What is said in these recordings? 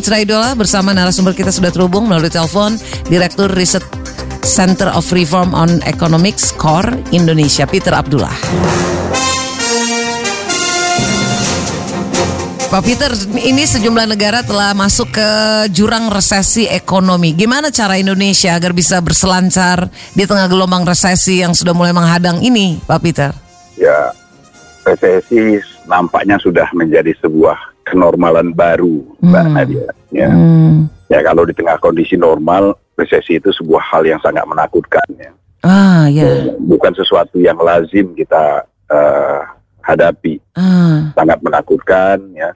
Fitra Idola bersama narasumber kita sudah terhubung melalui telepon Direktur Riset Center of Reform on Economics Core Indonesia Peter Abdullah. Pak Peter, ini sejumlah negara telah masuk ke jurang resesi ekonomi. Gimana cara Indonesia agar bisa berselancar di tengah gelombang resesi yang sudah mulai menghadang ini, Pak Peter? Ya, resesi nampaknya sudah menjadi sebuah kenormalan baru, Mbak Hmm. Nadia. Ya. Hmm. ya, kalau di tengah kondisi normal, resesi itu sebuah hal yang sangat menakutkan. Ya. Ah, ya. Bukan sesuatu yang lazim kita eh, hadapi, Ah, sangat menakutkan. Ya.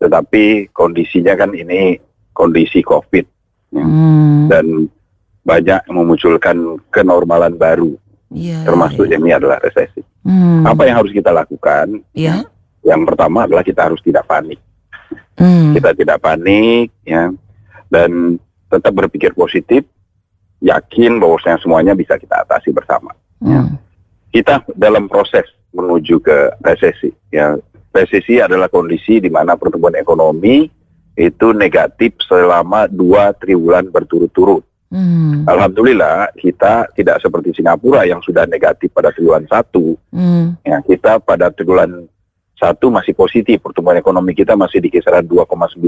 Tetapi kondisinya kan ini kondisi COVID hmm. dan banyak memunculkan kenormalan baru, Iya. termasuk ini adalah resesi. Hmm. Apa yang harus kita lakukan? Ya. Yang pertama adalah kita harus tidak panik. Hmm. Kita tidak panik, ya, dan tetap berpikir positif, yakin bahwasanya semuanya bisa kita atasi bersama. Hmm. Kita dalam proses menuju ke resesi. Ya, resesi adalah kondisi di mana pertumbuhan ekonomi itu negatif selama dua triwulan berturut-turut. Hmm. Alhamdulillah kita tidak seperti Singapura yang sudah negatif pada triwulan satu. Hmm. Ya, kita pada triwulan satu masih positif, pertumbuhan ekonomi kita masih di kisaran 2,95.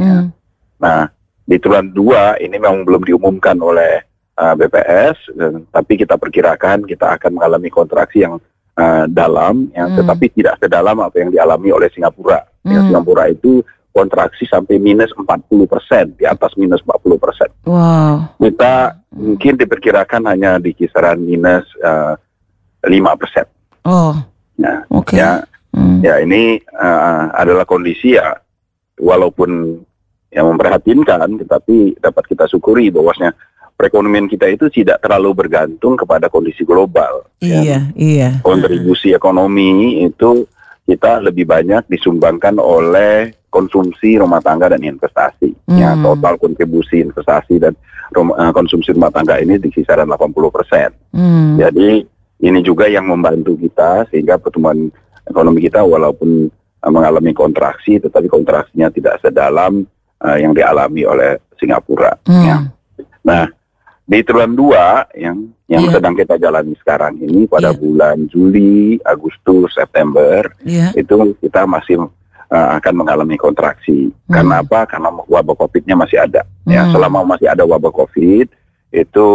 Hmm. Nah, di triwulan dua ini memang belum diumumkan oleh uh, BPS, dan- tapi kita perkirakan kita akan mengalami kontraksi yang uh, dalam, yang Hmm. tetapi tidak sedalam apa yang dialami oleh Singapura. Ya, Hmm. Singapura itu kontraksi sampai minus 40 persen, di atas minus 40 persen. Wow. Kita mungkin diperkirakan hanya di kisaran minus uh, 5 persen. Oh, Nah, oke. ya, Hmm. ya ini uh, adalah kondisi ya walaupun yang memprihatinkan tetapi dapat kita syukuri bahwasanya perekonomian kita itu tidak terlalu bergantung kepada kondisi global ya. Iya, iya. kontribusi ekonomi itu kita lebih banyak disumbangkan oleh konsumsi rumah tangga dan investasi ya Hmm. total kontribusi investasi dan rum- eh, konsumsi rumah tangga ini di kisaran 80 persen Hmm. jadi ini juga yang membantu kita sehingga pertumbuhan ekonomi kita walaupun uh, mengalami kontraksi tetapi kontraksinya tidak sedalam uh, yang dialami oleh Singapura. Hmm. Ya. Nah, di triwulan dua yang yang Iya. sedang kita jalani sekarang ini pada Iya. bulan Juli, Agustus, September Iya. itu kita masih uh, akan mengalami kontraksi. Hmm. Karena apa? Karena wabah COVID-nya masih ada. Ya, Hmm. selama masih ada wabah COVID itu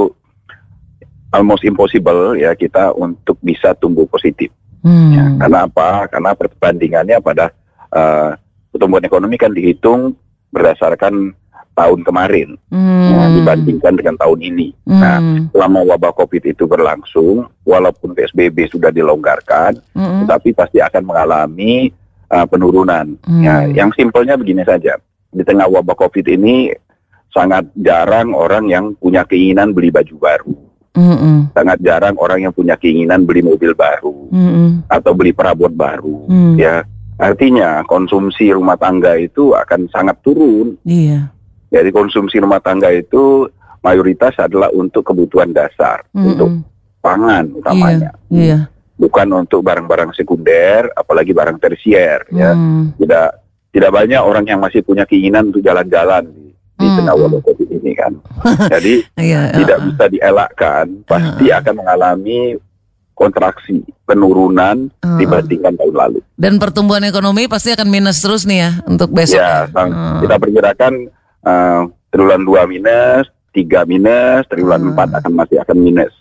almost impossible ya kita untuk bisa tumbuh positif. Hmm. Ya. Karena apa? Karena perbandingannya pada uh, pertumbuhan ekonomi kan dihitung berdasarkan tahun kemarin Hmm. ya, dibandingkan dengan tahun ini. Hmm. Nah, selama wabah COVID itu berlangsung, walaupun PSBB sudah dilonggarkan, Hmm. tetapi pasti akan mengalami uh, penurunan. Hmm. Ya, yang simpelnya begini saja. Di tengah wabah COVID ini sangat jarang orang yang punya keinginan beli baju baru. Hmm. Sangat jarang orang yang punya keinginan beli mobil baru Hmm. atau beli perabot baru. Hmm. Ya, artinya konsumsi rumah tangga itu akan sangat turun. Iya. Jadi konsumsi rumah tangga itu mayoritas adalah untuk kebutuhan dasar, Hmm. untuk pangan utamanya. Iya. Bukan untuk barang-barang sekunder, apalagi barang tersier ya. Hmm. tidak tidak banyak orang yang masih punya keinginan untuk jalan-jalan di, Hmm. tengah wabah COVID ini kan. Jadi Iya. tidak bisa dielakkan, pasti akan mengalami kontraksi, penurunan Ah. dibandingkan tahun lalu. Dan pertumbuhan ekonomi pasti akan minus terus nih ya untuk besok. Ya, sang- Hmm. kita perkirakan uh, triwulan 2 minus, 3 minus, triwulan. 4 akan masih akan minus.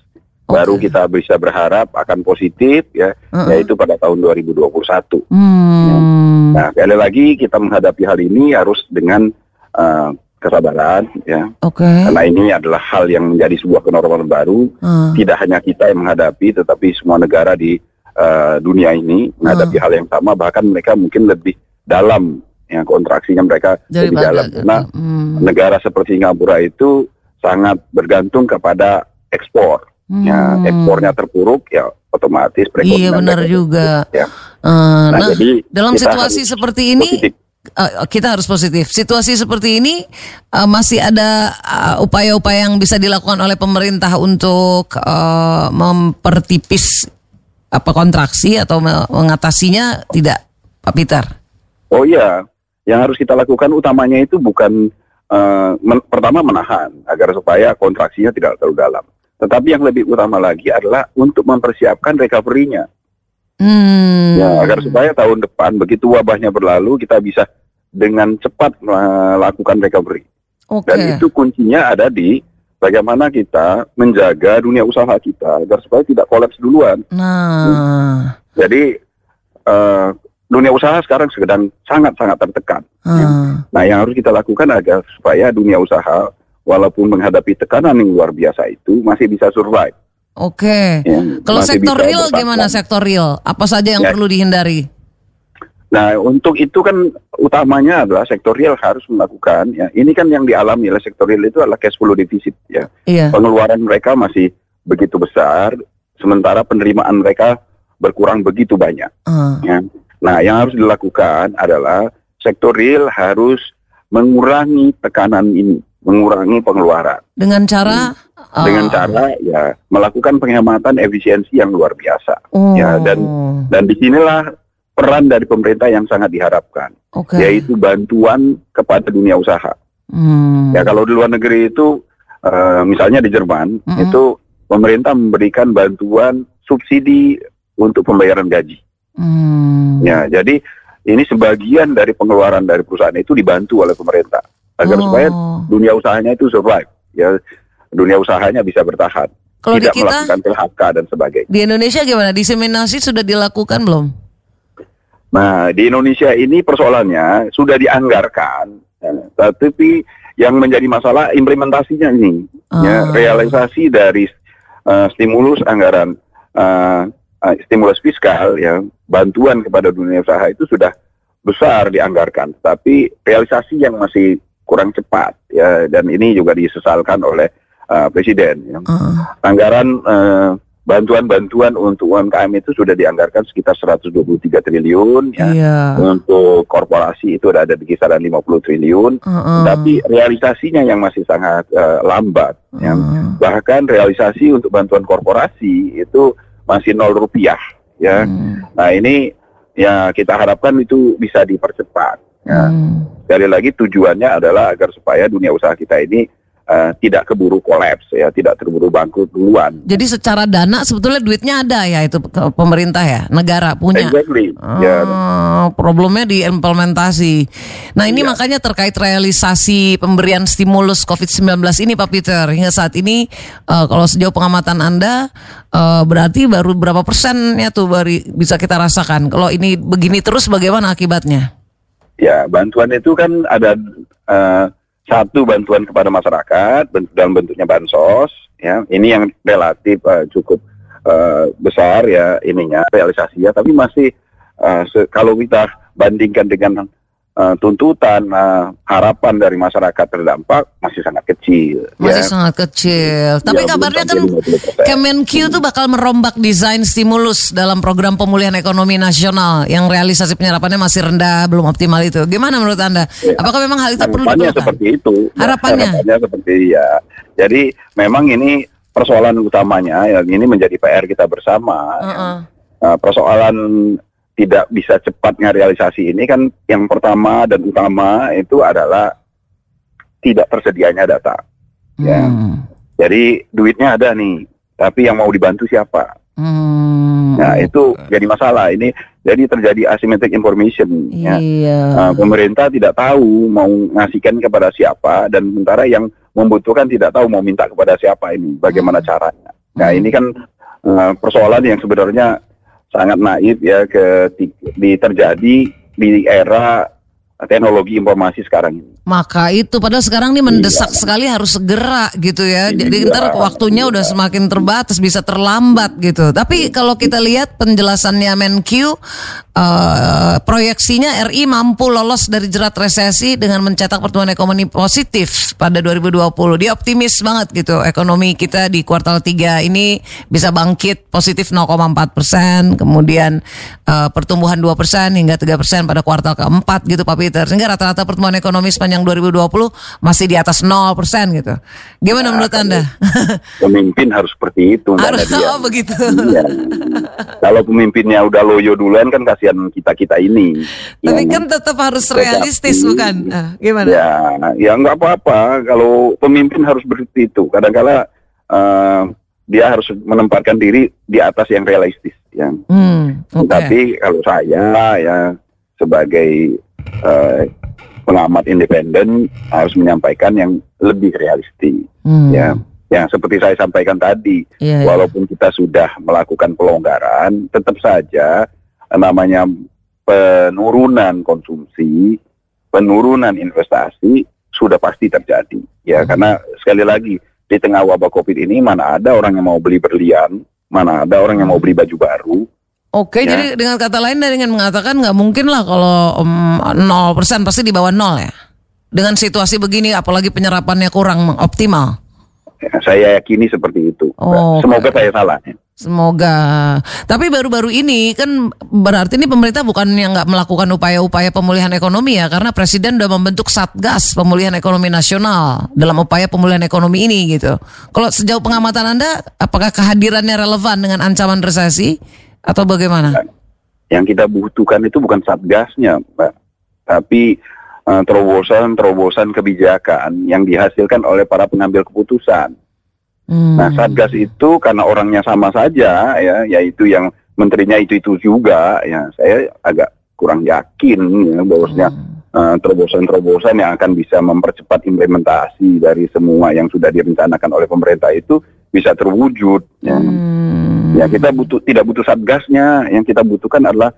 Baru Oke. kita bisa berharap akan positif ya, Heeh. yaitu pada tahun 2021. Hmm. Nah, sekali lagi kita menghadapi hal ini harus dengan uh, kesabaran ya. Oke. Karena ini adalah hal yang menjadi sebuah kenormalan baru. Hmm. Tidak hanya kita yang menghadapi, tetapi semua negara di uh, dunia ini menghadapi hal yang sama. Bahkan mereka mungkin lebih dalam ya kontraksinya mereka lebih Daripada dalam. Karena Hmm. negara seperti Singapura itu sangat bergantung kepada ekspor. Ya, Hmm. ekspornya terpuruk ya otomatis perekonomian. Iya benar juga. Ya. Eh, Nah, nah, jadi dalam situasi seperti ini positif. Eh, kita harus positif. Situasi seperti ini eh, masih ada eh, upaya-upaya yang bisa dilakukan oleh pemerintah untuk eh, mempertipis apa kontraksi atau me- mengatasinya tidak, Pak Peter? Oh iya, yang harus kita lakukan utamanya itu bukan uh, men- pertama menahan agar supaya kontraksinya tidak terlalu dalam. Tetapi yang lebih utama lagi adalah untuk mempersiapkan recovery-nya. Hmm. Ya, agar supaya tahun depan begitu wabahnya berlalu kita bisa dengan cepat melakukan recovery. Oke. Dan itu kuncinya ada di bagaimana kita menjaga dunia usaha kita agar supaya tidak kolaps duluan. Nah. Jadi eh, dunia usaha sekarang sedang sangat-sangat tertekan. Hmm. Nah, yang harus kita lakukan agar supaya dunia usaha walaupun menghadapi tekanan yang luar biasa itu masih bisa survive. Oke. Ya, Kalau sektor real gimana sektor real? Apa saja yang Ya. perlu dihindari? Nah, untuk itu kan utamanya adalah sektor real harus melakukan ya. Ini kan yang dialami oleh sektor real itu adalah cash flow deficit ya. Iya. Pengeluaran mereka masih begitu besar sementara penerimaan mereka berkurang begitu banyak Ah. ya. Nah, yang harus dilakukan adalah sektor real harus mengurangi tekanan ini, mengurangi pengeluaran Dengan cara ah, dengan cara ya melakukan penghematan efisiensi yang luar biasa. oh. ya, dan- Dan di sinilah peran dari pemerintah yang sangat diharapkan. Oke. yaitu bantuan kepada dunia usaha. Hmm. Ya kalau di luar negeri itu, eh, misalnya di Jerman, Mm-mm. itu pemerintah memberikan bantuan subsidi untuk pembayaran gaji. Hmm. Ya, jadi ini sebagian dari pengeluaran dari perusahaan itu dibantu oleh pemerintah agar Oh. supaya dunia usahanya itu survive. Ya, dunia usahanya bisa bertahan, Kalau di tidak kita melakukan PHK dan sebagainya. di Indonesia gimana? Diseminasi sudah dilakukan belum? Nah, di Indonesia ini persoalannya sudah dianggarkan, ya, tetapi yang menjadi masalah implementasinya nih, ya, Ah. realisasi dari eh, stimulus anggaran eh, eh, stimulus fiskal, ya, bantuan kepada dunia usaha itu sudah besar dianggarkan, tapi realisasi yang masih kurang cepat, ya, dan ini juga disesalkan oleh eh, presiden. Ya Ah. anggaran eh, bantuan-bantuan untuk UMKM itu sudah dianggarkan sekitar 123 triliun ya. Iya. Untuk korporasi itu ada di kisaran 50 triliun, Ah, ah. tapi realisasinya yang masih sangat eh, lambat. ya. Ah. Bahkan realisasi untuk bantuan korporasi itu masih nol rupiah. Ya, Hmm. nah ini ya kita harapkan itu bisa dipercepat. Ya. Hmm. Sekali lagi tujuannya adalah agar supaya dunia usaha kita ini eh, tidak keburu kolaps ya, tidak terburu bangkrut duluan. Jadi secara dana sebetulnya duitnya ada ya itu pemerintah ya, negara punya. Exactly. Ah, Ya, problemnya di implementasi. Nah ini Iya. makanya terkait realisasi pemberian stimulus COVID-19 ini Pak Peter hingga saat ini eh, kalau sejauh pengamatan Anda eh, berarti baru berapa persennya tuh baru bisa kita rasakan. Kalau ini begini terus bagaimana akibatnya? Ya bantuan itu kan ada eh, satu bantuan kepada masyarakat dalam bentuknya bansos ya. Ini yang relatif eh, cukup eh, besar ya ininya realisasinya. Tapi masih se- kalau kita bandingkan dengan eh, tuntutan eh, harapan dari masyarakat terdampak masih sangat kecil Masih ya. sangat kecil. Tapi Ya, kabarnya kan sampai 50%. Kemenq tuh bakal merombak desain stimulus dalam program pemulihan ekonomi nasional yang realisasi penyerapannya masih rendah, belum optimal itu. Gimana menurut Anda? Ya. Apakah memang hal itu perlu diperlukan? seperti itu. Ya, Harapannya? harapannya seperti ya. Jadi memang ini persoalan utamanya yang ini menjadi PR kita bersama. ya. Heeh. Nah, persoalan tidak bisa cepat realisasi ini kan yang pertama dan utama itu adalah tidak tersedianya data. Ya. Hmm. Jadi duitnya ada nih, tapi yang mau dibantu siapa? Hmm. Nah itu jadi masalah. Ini jadi terjadi asymmetric information. Ya. Iya. Nah, pemerintah tidak tahu mau ngasihkan kepada siapa dan sementara yang membutuhkan tidak tahu mau minta kepada siapa ini, bagaimana caranya. Nah Hmm. ini kan eh, persoalan yang sebenarnya sangat naif ya ke di terjadi di era teknologi informasi sekarang ini. Maka itu padahal sekarang nih mendesak Iya. sekali harus segera gitu ya. Jadi Iya, ntar waktunya udah semakin terbatas bisa terlambat gitu. Tapi kalau kita lihat penjelasannya Menq eh, proyeksinya RI mampu lolos dari jerat resesi dengan mencetak pertumbuhan ekonomi positif pada 2020. Dia optimis banget gitu ekonomi kita di kuartal 3 ini bisa bangkit positif 0,4 persen, kemudian eh, pertumbuhan 2 persen hingga 3 persen pada kuartal keempat gitu Pak Peter. Sehingga rata-rata pertumbuhan ekonomi sepanjang 2020 masih di atas 0 persen gitu. Gimana Nah, menurut kalau- Anda? Pemimpin harus seperti itu. Harus oh, begitu. Iya. Kalau pemimpinnya udah loyo duluan kan kasihan kasihan kita kita ini. Tapi yang- kan tetap harus realistis bukan? Ah, gimana? Ya, ya nggak apa-apa. Kalau pemimpin harus seperti itu. Kadang-kala eh, dia harus menempatkan diri di atas yang realistis. Ya. Hmm, oke. Tapi kalau saya ya sebagai eh, pengamat independen harus menyampaikan yang lebih realistis. Hmm, Ya, yang seperti saya sampaikan tadi, iya, iya. walaupun kita sudah melakukan pelonggaran, tetap saja namanya penurunan konsumsi, penurunan investasi sudah pasti terjadi. Ya, Hmm. karena sekali lagi di tengah wabah Covid ini mana ada orang yang mau beli berlian, mana ada orang yang mau beli baju baru. Oke, Ya. jadi dengan kata lain dengan mengatakan nggak mungkin lah kalau um, 0% pasti di bawah nol ya. Dengan situasi begini, apalagi penyerapannya kurang optimal. Ya, saya yakini seperti itu. Oh, Semoga oke. saya salah. ya. Semoga. Tapi baru-baru ini kan berarti ini pemerintah bukan yang nggak melakukan upaya-upaya pemulihan ekonomi ya, karena presiden udah membentuk satgas pemulihan ekonomi nasional dalam upaya pemulihan ekonomi ini gitu. Kalau sejauh pengamatan anda, apakah kehadirannya relevan dengan ancaman resesi atau bagaimana? Yang kita butuhkan itu bukan satgasnya, Mbak, tapi eh, terobosan-terobosan kebijakan yang dihasilkan oleh para pengambil keputusan. Hmm. Nah, Satgas itu karena orangnya sama saja ya, yaitu yang menterinya itu-itu juga ya. Saya agak kurang yakin ya bahwasanya eh, terobosan-terobosan yang akan bisa mempercepat implementasi dari semua yang sudah direncanakan oleh pemerintah itu bisa terwujud ya. Hmm. Ya, kita butuh tidak butuh Satgasnya, yang kita butuhkan adalah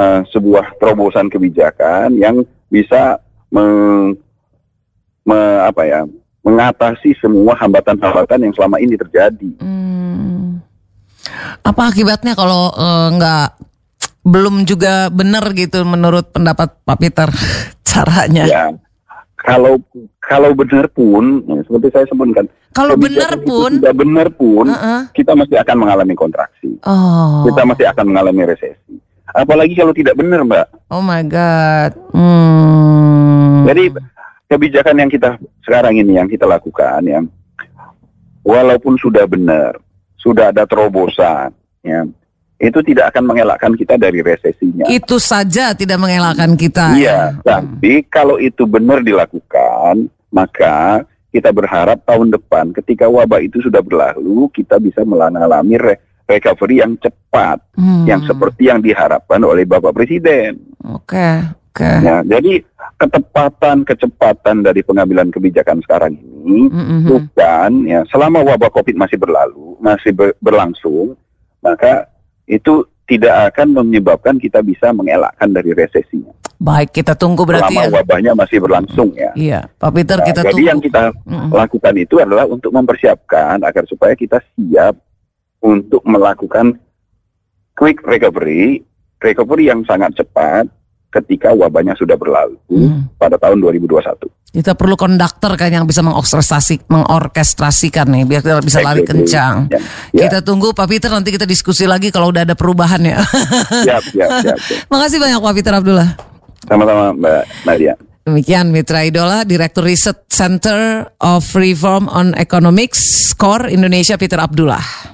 eh, sebuah terobosan kebijakan yang bisa meng- me- apa ya, mengatasi semua hambatan-hambatan yang selama ini terjadi. Hmm. Apa akibatnya kalau eh, nggak belum juga benar gitu menurut pendapat Pak Peter caranya? Ya, kalau kalau benar pun, ya, seperti saya sebutkan, Kalau benar pun, tidak benar pun, Heeh. kita masih akan mengalami kontraksi, oh, kita masih akan mengalami resesi. Apalagi kalau tidak benar, Mbak. oh my God. Hmm. Jadi kebijakan yang kita sekarang ini yang kita lakukan ya, walaupun sudah benar, sudah ada terobosan, ya, itu tidak akan mengelakkan kita dari resesinya. itu saja tidak mengelakkan kita. Iya, ya. tapi kalau itu benar dilakukan, maka kita berharap tahun depan ketika wabah itu sudah berlalu, kita bisa mengalami re- recovery yang cepat, Hmm. yang seperti yang diharapkan oleh Bapak Presiden. Oke, oke. Ya, jadi ketepatan kecepatan dari pengambilan kebijakan sekarang ini Mhm. bukan ya selama wabah Covid masih berlalu, masih ber- berlangsung, maka itu tidak akan menyebabkan kita bisa mengelakkan dari resesinya. Baik, kita tunggu berarti selama ya. wabahnya masih berlangsung ya. Iya, Pak Peter Nah, kita jadi tunggu. yang kita Mm-mm. lakukan itu adalah untuk mempersiapkan agar supaya kita siap untuk melakukan quick recovery, recovery yang sangat cepat ketika wabahnya sudah berlalu Hmm. pada tahun 2021. Kita perlu konduktor kan yang bisa mengorkestrasi, mengorkestrasikan nih biar kita bisa lari kencang. Ya, ya. Kita tunggu Pak Peter nanti kita diskusi lagi kalau udah ada perubahan ya. Siap, siap, siap, siap. Makasih banyak Pak Peter Abdullah. Sama-sama Mbak Nadia. Demikian Mitra Idola, Direktur Research Center of Reform on Economics, SCORE Indonesia Peter Abdullah.